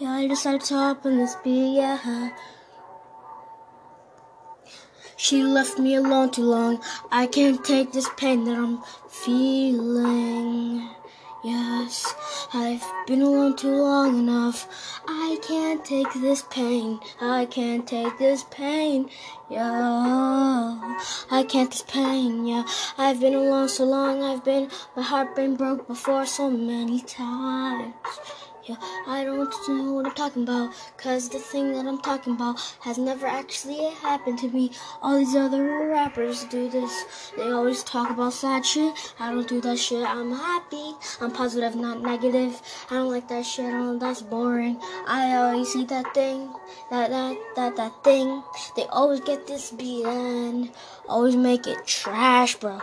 Yeah, I decided to hop on this beat, yeah. She left me alone too long. I can't take this pain that I'm feeling. Yes, I've been alone too long enough. I can't take this pain. I can't take this pain. Yeah, I can't this pain. Yeah, I've been alone so long. I've been my heart been broke before so many times. Yeah, I don't know what I'm talking about, cause the thing that I'm talking about has never actually happened to me. All these other rappers do this. They always talk about sad shit. I don't do that shit. I'm happy. I'm positive, not negative. I don't like that shit. I don't, that's boring. I always see that thing, that, that, that, that thing. They always get this beat and always make it trash, bro.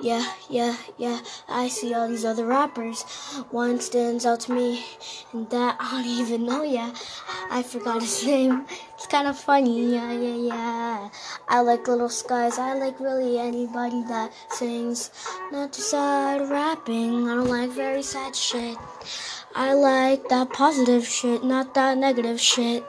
Yeah, yeah, yeah. I see all these other rappers. One stands out to me, and that I don't even know yet. I forgot his name. It's kind of funny. Yeah, yeah, yeah. I like Lil Skies. I like really anybody that sings not too sad rapping. I don't like very sad shit. I like that positive shit, not that negative shit.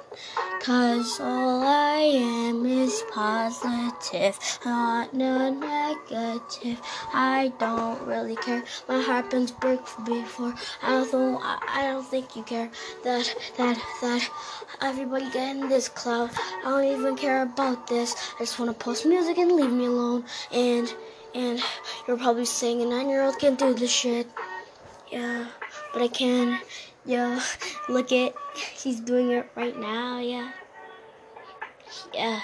Cause all I am is positive, not no negative. I don't really care. My heart been broke before. I don't I don't think you care that that that everybody get in this cloud. I don't even care about this. I just wanna post music and leave me alone. And and you're probably saying a nine year old can't do this shit. Yeah, but I can. Yo, look it. He's doing it right now. Yeah. Yeah.